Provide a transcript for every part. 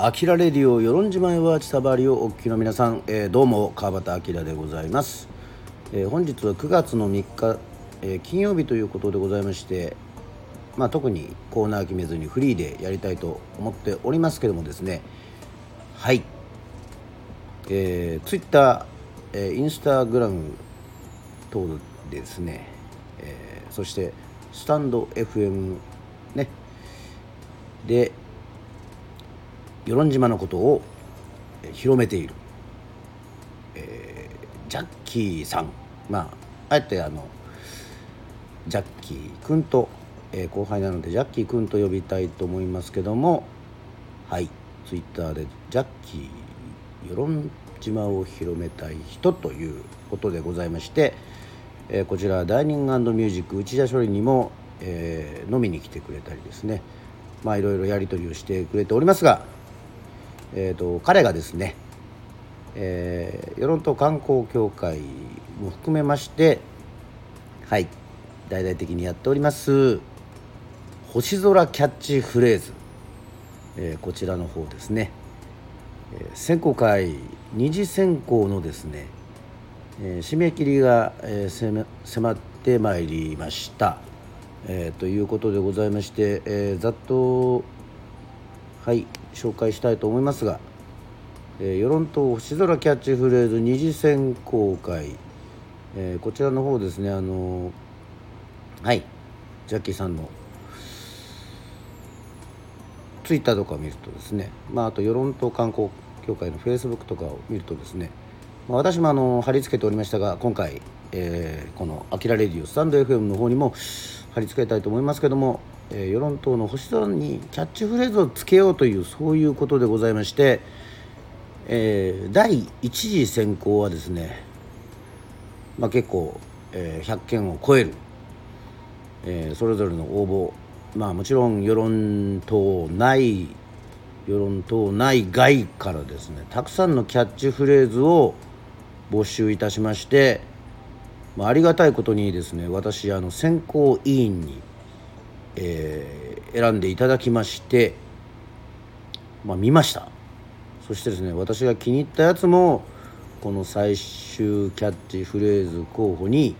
アキラレディオ与論島へは千さばりをお聞きの皆さん、えー、どうも川端明でございます、えー、本日は9月の3日、えー、金曜日ということでございましてまあ、特にコーナー決めずにフリーでやりたいと思っておりますけどもですね。はい。えー、ツイッター、えー、インスタグラム等でですね、えー、そしてスタンド FM ね。で与論島のことを広めている、えー、ジャッキーさん。まああえてあのジャッキー君と、えー、後輩なのでジャッキー君と呼びたいと思いますけどもはい。ツイッターでジャッキー与論島を広めたい人ということでございまして、えー、こちらダイニングミュージック内田処理にも、えー、飲みに来てくれたりですね。まあいろいろやり取りをしてくれておりますがえーと、彼がですね、えー、与論島観光協会も含めましてはい大々的にやっております星空キャッチフレーズ、えー、こちらの方ですね、えー、選考会二次選考のですね、えー、締め切りが、えー、迫ってまいりました、えー、ということでございまして、えー、ざっとはい。紹介したいと思いますが、えー、世論党星空キャッチフレーズ二次選考会、えー、こちらの方ですねあのはいジャッキーさんのツイッターとかを見るとですね、まあ、あと世論党観光協会のフェイスブックとかを見るとですね、まあ、私もあの貼り付けておりましたが今回、えー、この「あきらレディオ」スタンド FM の方にも貼り付けたいと思いますけどもえー、世論党の星空にキャッチフレーズをつけようというそういうことでございまして、えー、第1次選考はですね、まあ、結構、えー、100件を超える、えー、それぞれの応募まあもちろん世論党内世論党内外からですねたくさんのキャッチフレーズを募集いたしまして、まあ、ありがたいことにですね私あの選考委員にえー、選んでいただきまして、まあ、見ました。そしてですね私が気に入ったやつもこの最終キャッチフレーズ候補に、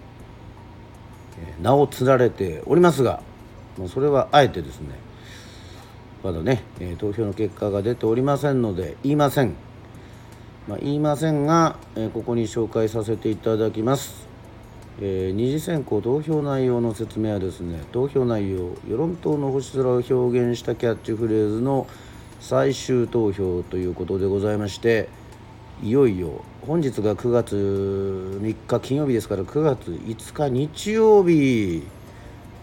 名を連ねておりますが、まあ、それはあえてですねまだね、え、投票の結果が出ておりませんので言いません、まあ、言いませんが、え、ここに紹介させていただきます。えー、二次選考投票内容の説明はですね投票内容世論党の星空を表現したキャッチフレーズの最終投票ということでございましていよいよ本日が9月3日金曜日ですから9月5日日曜日、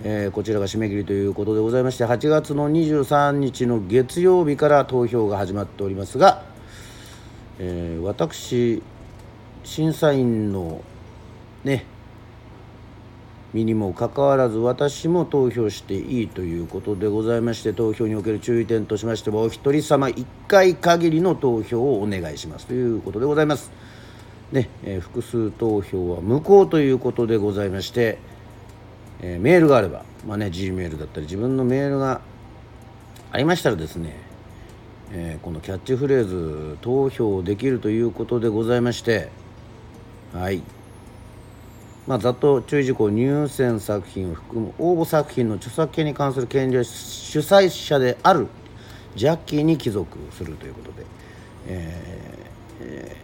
えー、こちらが締め切りということでございまして8月の23日の月曜日から投票が始まっておりますが、えー、私審査員のねにもかかわらず私も投票していいということでございまして投票における注意点としましてはお一人様1回限りの投票をお願いしますということでございます。ねえー、複数投票は無効ということでございまして、えー、メールがあれば、まあね、G メールだったり自分のメールがありましたらですね、えー、このキャッチフレーズ投票できるということでございましてはいまあ、ざっと注意事項入選作品を含む応募作品の著作権に関する権利は主催者である。ジャッキーに帰属するということで、ええ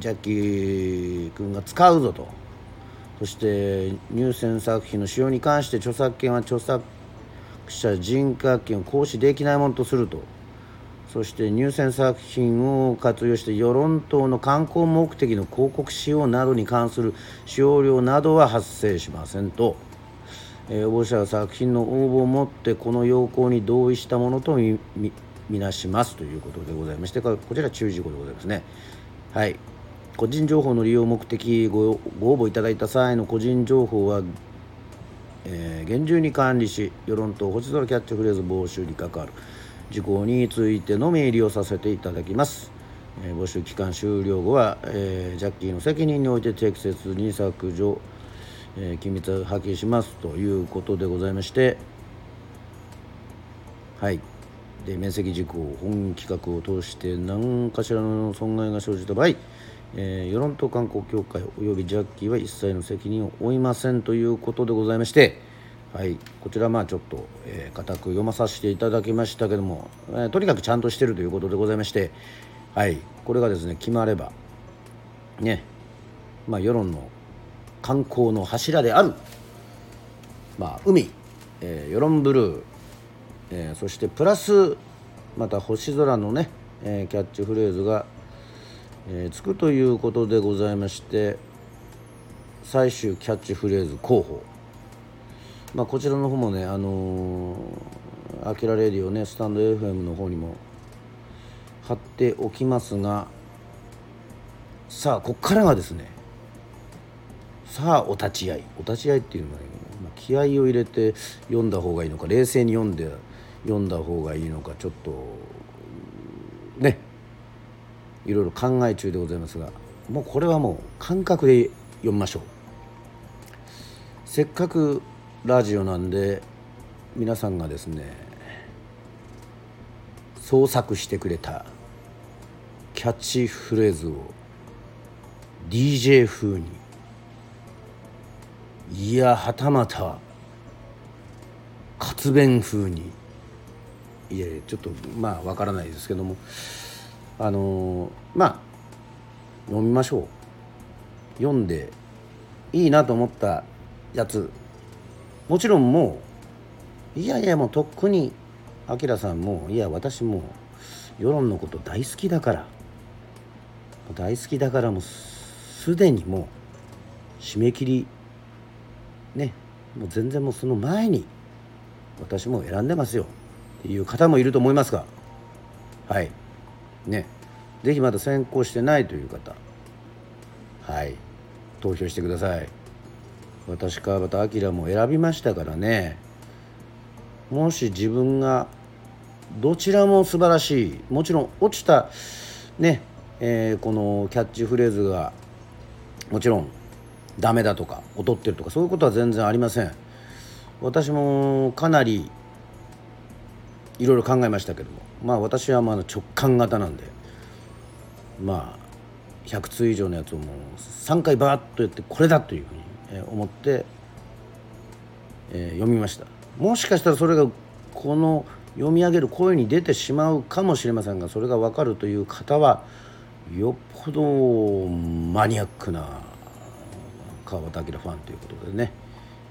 ー、ジャッキー君が使うぞと。そして入選作品の使用に関して著作権は著作者人格権を行使できないものとすると。そして入選作品を活用して世論等の観光目的の広告使用などに関する使用料などは発生しませんと、えー、応募者は作品の応募をもってこの要項に同意したものとみなしますということでございましてこちら注意事項でございますね。はい。個人情報の利用目的ごご応募いただいた際の個人情報は、えー、厳重に管理し世論等星空キャッチフレーズ募集に関わる。事項についてのみ利用させていただきます。えー、募集期間終了後は、えー、ジャッキーの責任において適切に削除、えー、機密破棄しますということでございましてはいで面積事項本企画を通して何かしらの損害が生じた場合、えー、世論と観光協会およびジャッキーは一切の責任を負いませんということでございまして、はい、こちらまあちょっと、えー、固く読まさせていただきましたけども、えー、とにかくちゃんとしてるということでございまして、はい、これがですね決まればねまあ世論の観光の柱である、まあ、海、えー、世論ブルー、えー、そしてプラスまた星空のね、えー、キャッチフレーズが、えー、つくということでございまして最終キャッチフレーズ候補、まあ、こちらの方もねあのー、アキラレディオねスタンド FM の方にも貼っておきますがさあここからがですねさあお立ち会い。お立ち会いっていうのは、ね、まあ、気合を入れて読んだ方がいいのか冷静に読んで読んだ方がいいのかちょっとねいろいろ考え中でございますがもうこれはもう感覚で読みましょう。せっかくラジオなんで皆さんがですね創作してくれたキャッチフレーズを DJ 風にいやはたまた活弁風にいやちょっとまあわからないですけどもあのまあ読みましょう。読んでいいなと思ったやつもちろんもういやいやもうとっくにあきらさんもいや私も世論のこと大好きだから。大好きだからもうすでにもう締め切りねもう全然もうその前に私も選んでますよ。っていう方もいると思いますが。はい。ね。是非まだ先行してないという方。はい。投票してください。私川端明も選びましたからね。もし自分がどちらも素晴らしい。もちろん落ちたねえー、このキャッチフレーズがもちろんダメだとか劣ってるとかそういうことは全然ありません。私もかなりいろいろ考えましたけども。まあ私はまあ直感型なんで。まあ100通以上のやつをもう3回バーッとやってこれだというふうに思って、え、読みました。もしかしたらそれがこの読み上げる声に出てしまうかもしれませんがそれが分かるという方はよっぽどマニアックな川端明ファンということでね、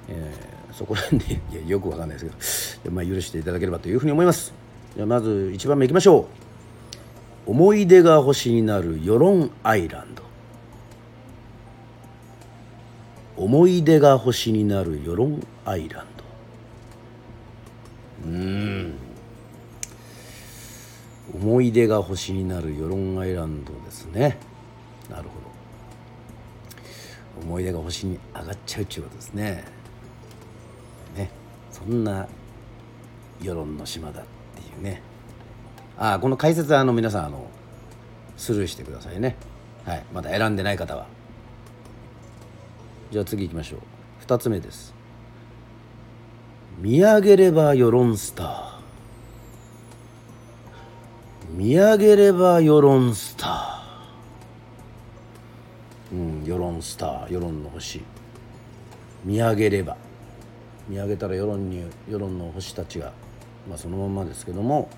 えー、そこら辺でいやよくわかんないですけど、まあ、許していただければというふうに思います。じゃまず1番目いきましょう。思い出が星になる世論アイランド。思い出が星になる世論アイランド。うん。思い出が星になる世論アイランドですね。なるほど。思い出が星に上がっちゃうっていうことですね。ね。そんな世論の島だっていうね。ああこの解説はあの皆さんあのスルーしてくださいね。はい。まだ選んでない方は。じゃあ次行きましょう。2つ目です。見上げれば世論スター。見上げれば世論スター。うん世論スター。世論の星。見上げれば。見上げたら世論に世論の星たちが、まあ、そのままですけども。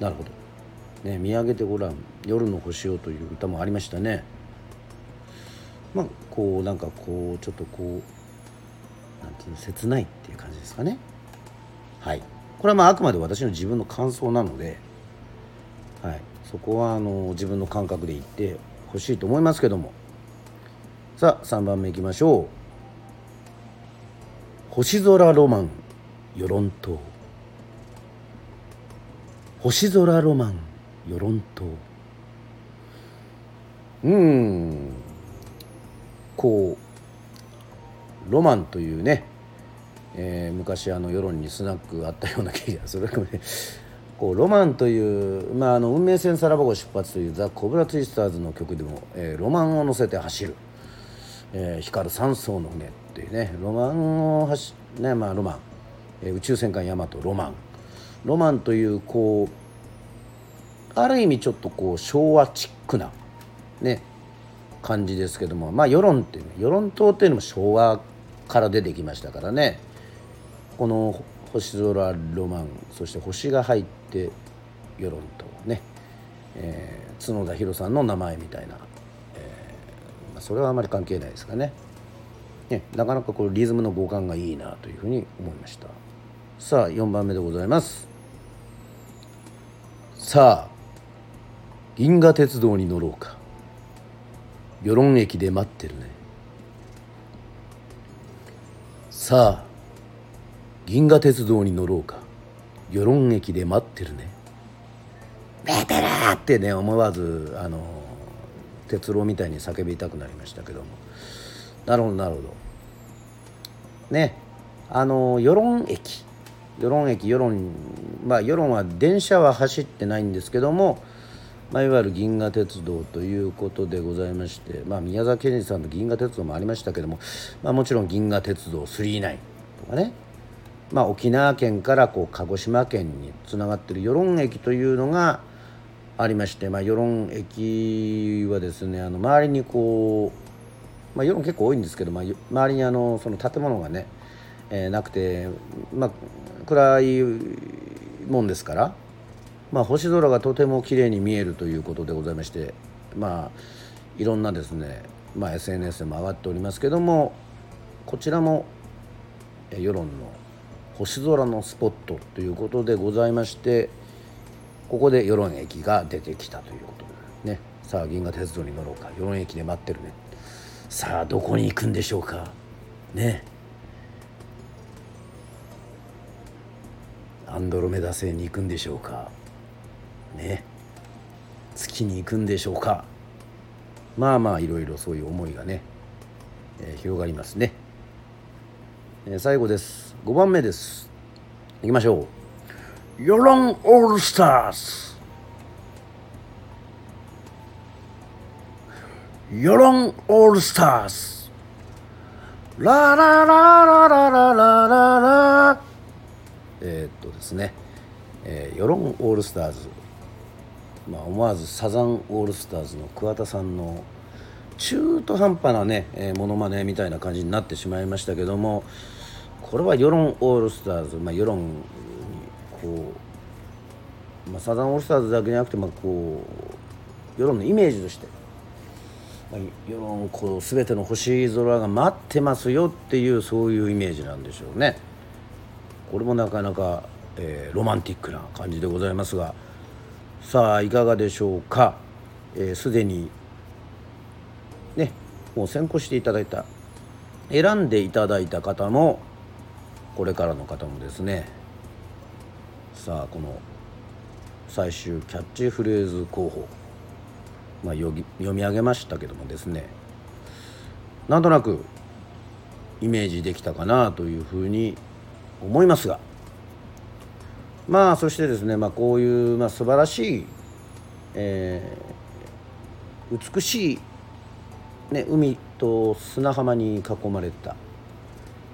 なるほど、ね、見上げてごらん。夜の星をという歌もありましたね。まあこうなんかこうちょっとこうなんていうの切ないっていう感じですかね。はい。これはまああくまで私の自分の感想なのではい、そこはあの自分の感覚で言ってほしいと思いますけども。さあ3番目いきましょう。星空ロマン与論島。星空ロマン与論島。うん。こうロマンというね、えー、昔あの世論にスナックあったような気がするね。こうロマンという、まあ、あの運命線さらば号出発というザ・コブラツイスターズの曲でも、えー、ロマンを乗せて走る、えー、光る三層の船っていうねロマンを走ねまあロマン、えー、宇宙戦艦ヤマトロマン。ロマンというこうある意味ちょっとこう昭和チックなね感じですけどもまあ世論っていう世論党っていうのも昭和から出てきましたからね。この星空ロマンそして星が入って世論とね、えー、角田博さんの名前みたいな、えーまあ、それはあまり関係ないですかね。ねなかなかこうリズムの互換がいいなというふうに思いました。さあ4番目でございます。さあ銀河鉄道に乗ろうか。与論駅で待ってるね。さあ銀河鉄道に乗ろうか。与論駅で待ってるね。ベテラーってね思わずあの鉄郎みたいに叫びたくなりましたけども。なるほどなるほど。ねあの与論駅。与論駅与論まあ与論は電車は走ってないんですけどもまあ、いわゆる銀河鉄道ということでございまして、まあ、宮沢賢治さんの銀河鉄道もありましたけども、まあ、もちろん銀河鉄道39とかね、まあ、沖縄県からこう鹿児島県につながってる与論駅というのがありまして、まあ、与論駅はですねあの周りにこう、まあ、世論結構多いんですけど、まあ、周りにあのその建物がね、えー、なくて、まあ、暗いもんですからまあ、星空がとても綺麗に見えるということでございましてまあいろんなですね、まあ、SNS でも上がっておりますけどもこちらも世論の星空のスポットということでございましてここで世論駅が出てきたということでね。さあ銀河鉄道に乗ろうか。世論駅で待ってるね。さあどこに行くんでしょうか。ね。アンドロメダ星に行くんでしょうか。ね月に行くんでしょうか。まあまあいろいろそういう思いがね、えー、広がりますね、えー、最後です。5番目です。いきましょう。世論オールスターズ世論オールスターズラララララララララ。えー、っとですね、えー、世論オールスターズまあ、思わずサザンオールスターズの桑田さんの中途半端なね、えー、モノマネみたいな感じになってしまいましたけどもこれは世論オールスターズ、まあ、世論にこう、まあ、サザンオールスターズだけじゃなくて、まあ、こう世論のイメージとして、まあ、世論こう全ての星空が待ってますよっていうそういうイメージなんでしょうね。これもなかなか、えー、ロマンティックな感じでございますが。さあいかがでしょうか？すで、えー、にねもう先行していただいた選んでいただいた方もこれからの方もですね。さあこの最終キャッチフレーズ候補、まあ、読み上げましたけどもですね。なんとなくイメージできたかなというふうに思いますが。まあそしてですね、まあ、こういう、まあ、素晴らしい、えー、美しい、ね、海と砂浜に囲まれた、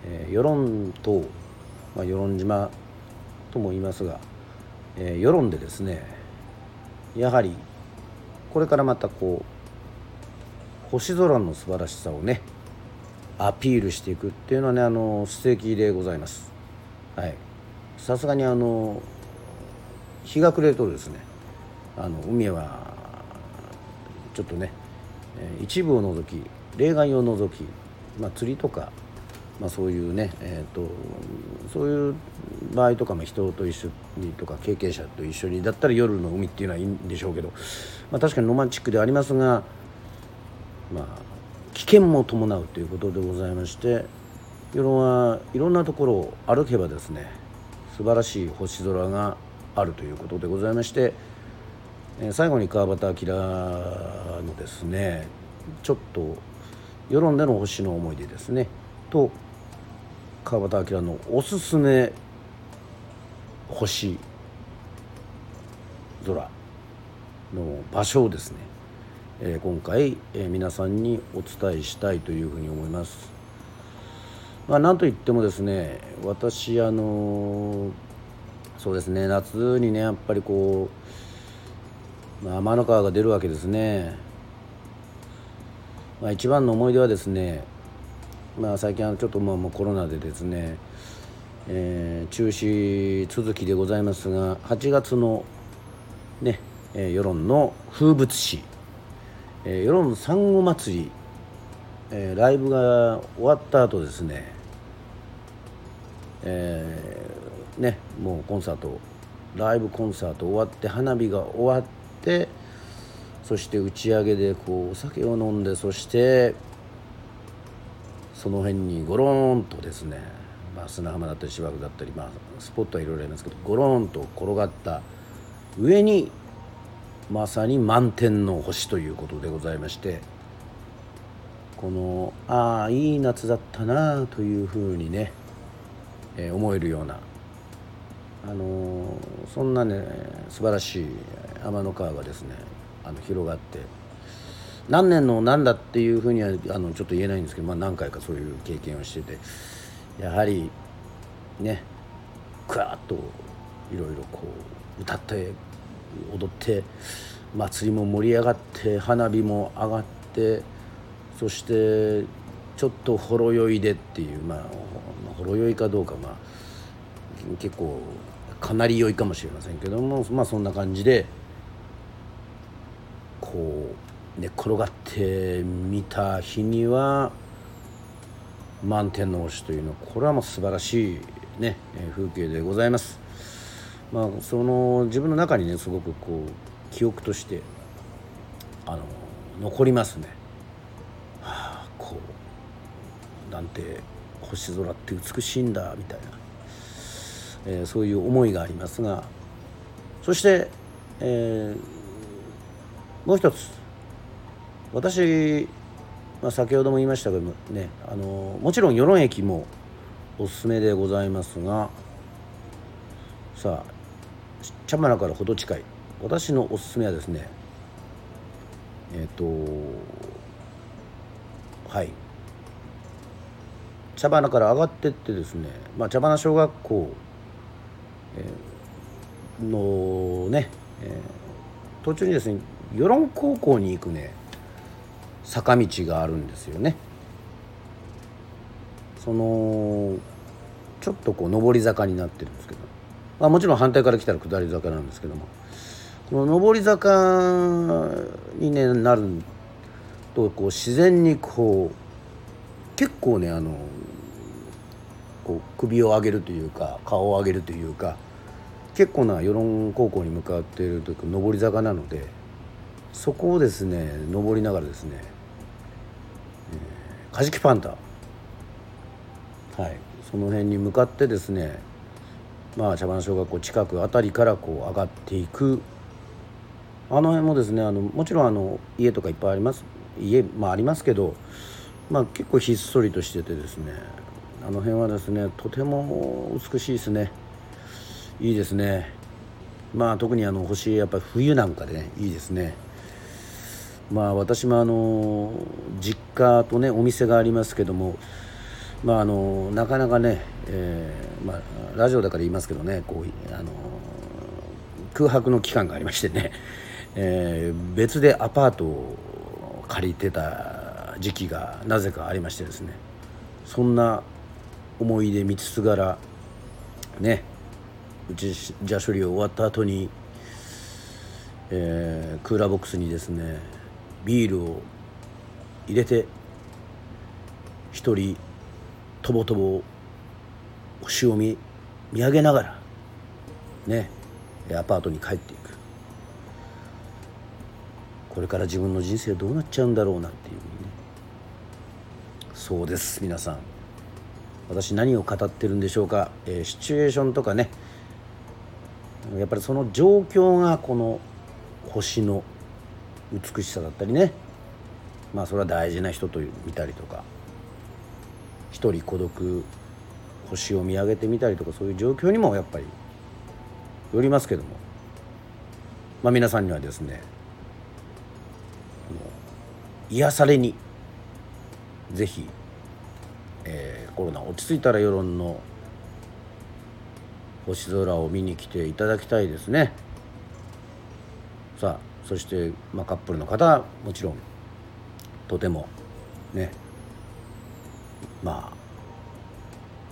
えー、与論島、まあ、与論島とも言いますが、えー、与論でですねやはりこれからまたこう星空の素晴らしさをねアピールしていくっていうのはねあの素敵でございます。はいさすがにあの日が暮れるとですねあの海はちょっとね一部を除き例外を除き、まあ、釣りとか、まあ、そういうね、えーと、そういう場合とか、まあ、人と一緒にとか経験者と一緒にだったら夜の海っていうのはいいんでしょうけど、まあ、確かにロマンチックでありますが、まあ、危険も伴うということでございまして世論はいろんなところを歩けばですね素晴らしい星空があるということでございまして、え最後に川端明のですねちょっと世論での星の思い出ですねと川端明のおすすめ星空の場所をですね、え今回、え皆さんにお伝えしたいというふうに思います。まあ、なんといってもですね私あのそうですね夏にねやっぱりこうまあ、天の川が出るわけですね、まあ、一番の思い出はですね、まあ、最近はちょっとまあもうコロナでですね、えー、中止続きでございますが8月のね、えー、世論の風物詩、えー、世論産後祭り、えー、ライブが終わった後ですねえー、ねもうコンサートライブコンサート終わって花火が終わってそして打ち上げでこうお酒を飲んでそしてその辺にゴローンとですね、まあ、砂浜だったり芝生だったり、まあ、スポットはいろいろありますけどゴローンと転がった上にまさに満天の星ということでございましてこのああいい夏だったなというふうにね、え、思えるようなあの、そんなね素晴らしい天の川がですねあの広がって何年の何だっていうふうにはあのちょっと言えないんですけど、まあ、何回かそういう経験をしててやはりねクワッといろいろこう歌って踊って祭りも盛り上がって花火も上がってそしてちょっとほろ酔いでっていうまあほろ酔いかどうかまあ結構かなり良いかもしれませんけどもまあそんな感じでこう寝転がってみた日には満天の星というのはこれはもう素晴らしいね風景でございます。まあ、その自分の中にねすごくこう記憶としてあの残りますね。はあこうなんて星空って美しいんだみたいな、えー、そういう思いがありますが。そして、えー、もう一つ。私、まあ、先ほども言いましたけどもねあのもちろん与論駅もおすすめでございますが。さあ茶花から程近い。私のおすすめはですねえっ、ー、とはい。茶花から上がってってですね、まあ、茶花小学校、えー、のね、えー、途中にですね与論高校に行くね坂道があるんですよね。そのちょっとこう上り坂になってるんですけど、まあ、もちろん反対から来たら下り坂なんですけどもこの上り坂に、ね、なるとこう自然にこう結構ねあのこう首を上げるというか顔を上げるというか結構な与論高校に向かっているというか上り坂なのでそこをですね登りながらですね、えー、カジキパンダはい。その辺に向かってですねまあ茶番小学校近くあたりからこう上がっていく。あの辺もですねあのもちろんあの家とかいっぱいあります。家、まあ、ありますけど、まあ、結構ひっそりとしててですねあの辺はですねとても美しいですね。いいですね。まあ特にあの星やっぱり冬なんかでねいいですね。まあ私もあの実家とねお店がありますけどもまああのなかなかね、えー、まあ、ラジオだから言いますけどねこうあの空白の期間がありましてね、えー、別でアパートを借りてた時期がなぜかありましてですねそんな思い出見つつがらねうちじゃ処理終わった後に、えー、クーラーボックスにですねビールを入れて一人とぼとぼ星を見見上げながらねアパートに帰っていく。これから自分の人生どうなっちゃうんだろうなっていうね。そうです皆さん。私何を語ってるんでしょうか、えー、シチュエーションとかね。やっぱりその状況がこの星の美しさだったりね。まあそれは大事な人と見たりとか。一人孤独星を見上げてみたりとかそういう状況にもやっぱりよりますけども。まあ皆さんにはですね癒されにぜひ、えー、コロナ落ち着いたら世論の星空を見に来ていただきたいですね。さあそして、まあ、カップルの方はもちろんとてもねまあ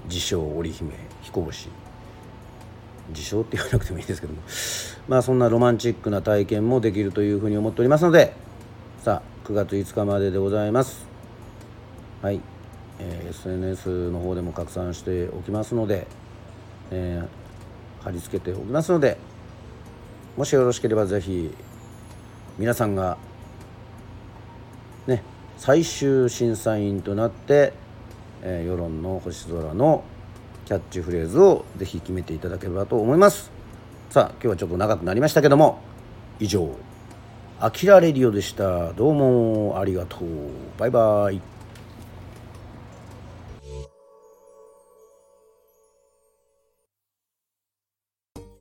自称織姫彦星。自称って言わなくてもいいですけども。まあそんなロマンチックな体験もできるというふうに思っておりますのでさあ9月5日まででございます。はい、え、SNS の方でも拡散しておきますので、えー、貼り付けておきますのでもしよろしければぜひ皆さんがね最終審査員となって、えー、世論の星空のキャッチフレーズをぜひ決めていただければと思います。さあ今日はちょっと長くなりましたけども以上「あきらレディオ」でした。どうもありがとう。バイバイ。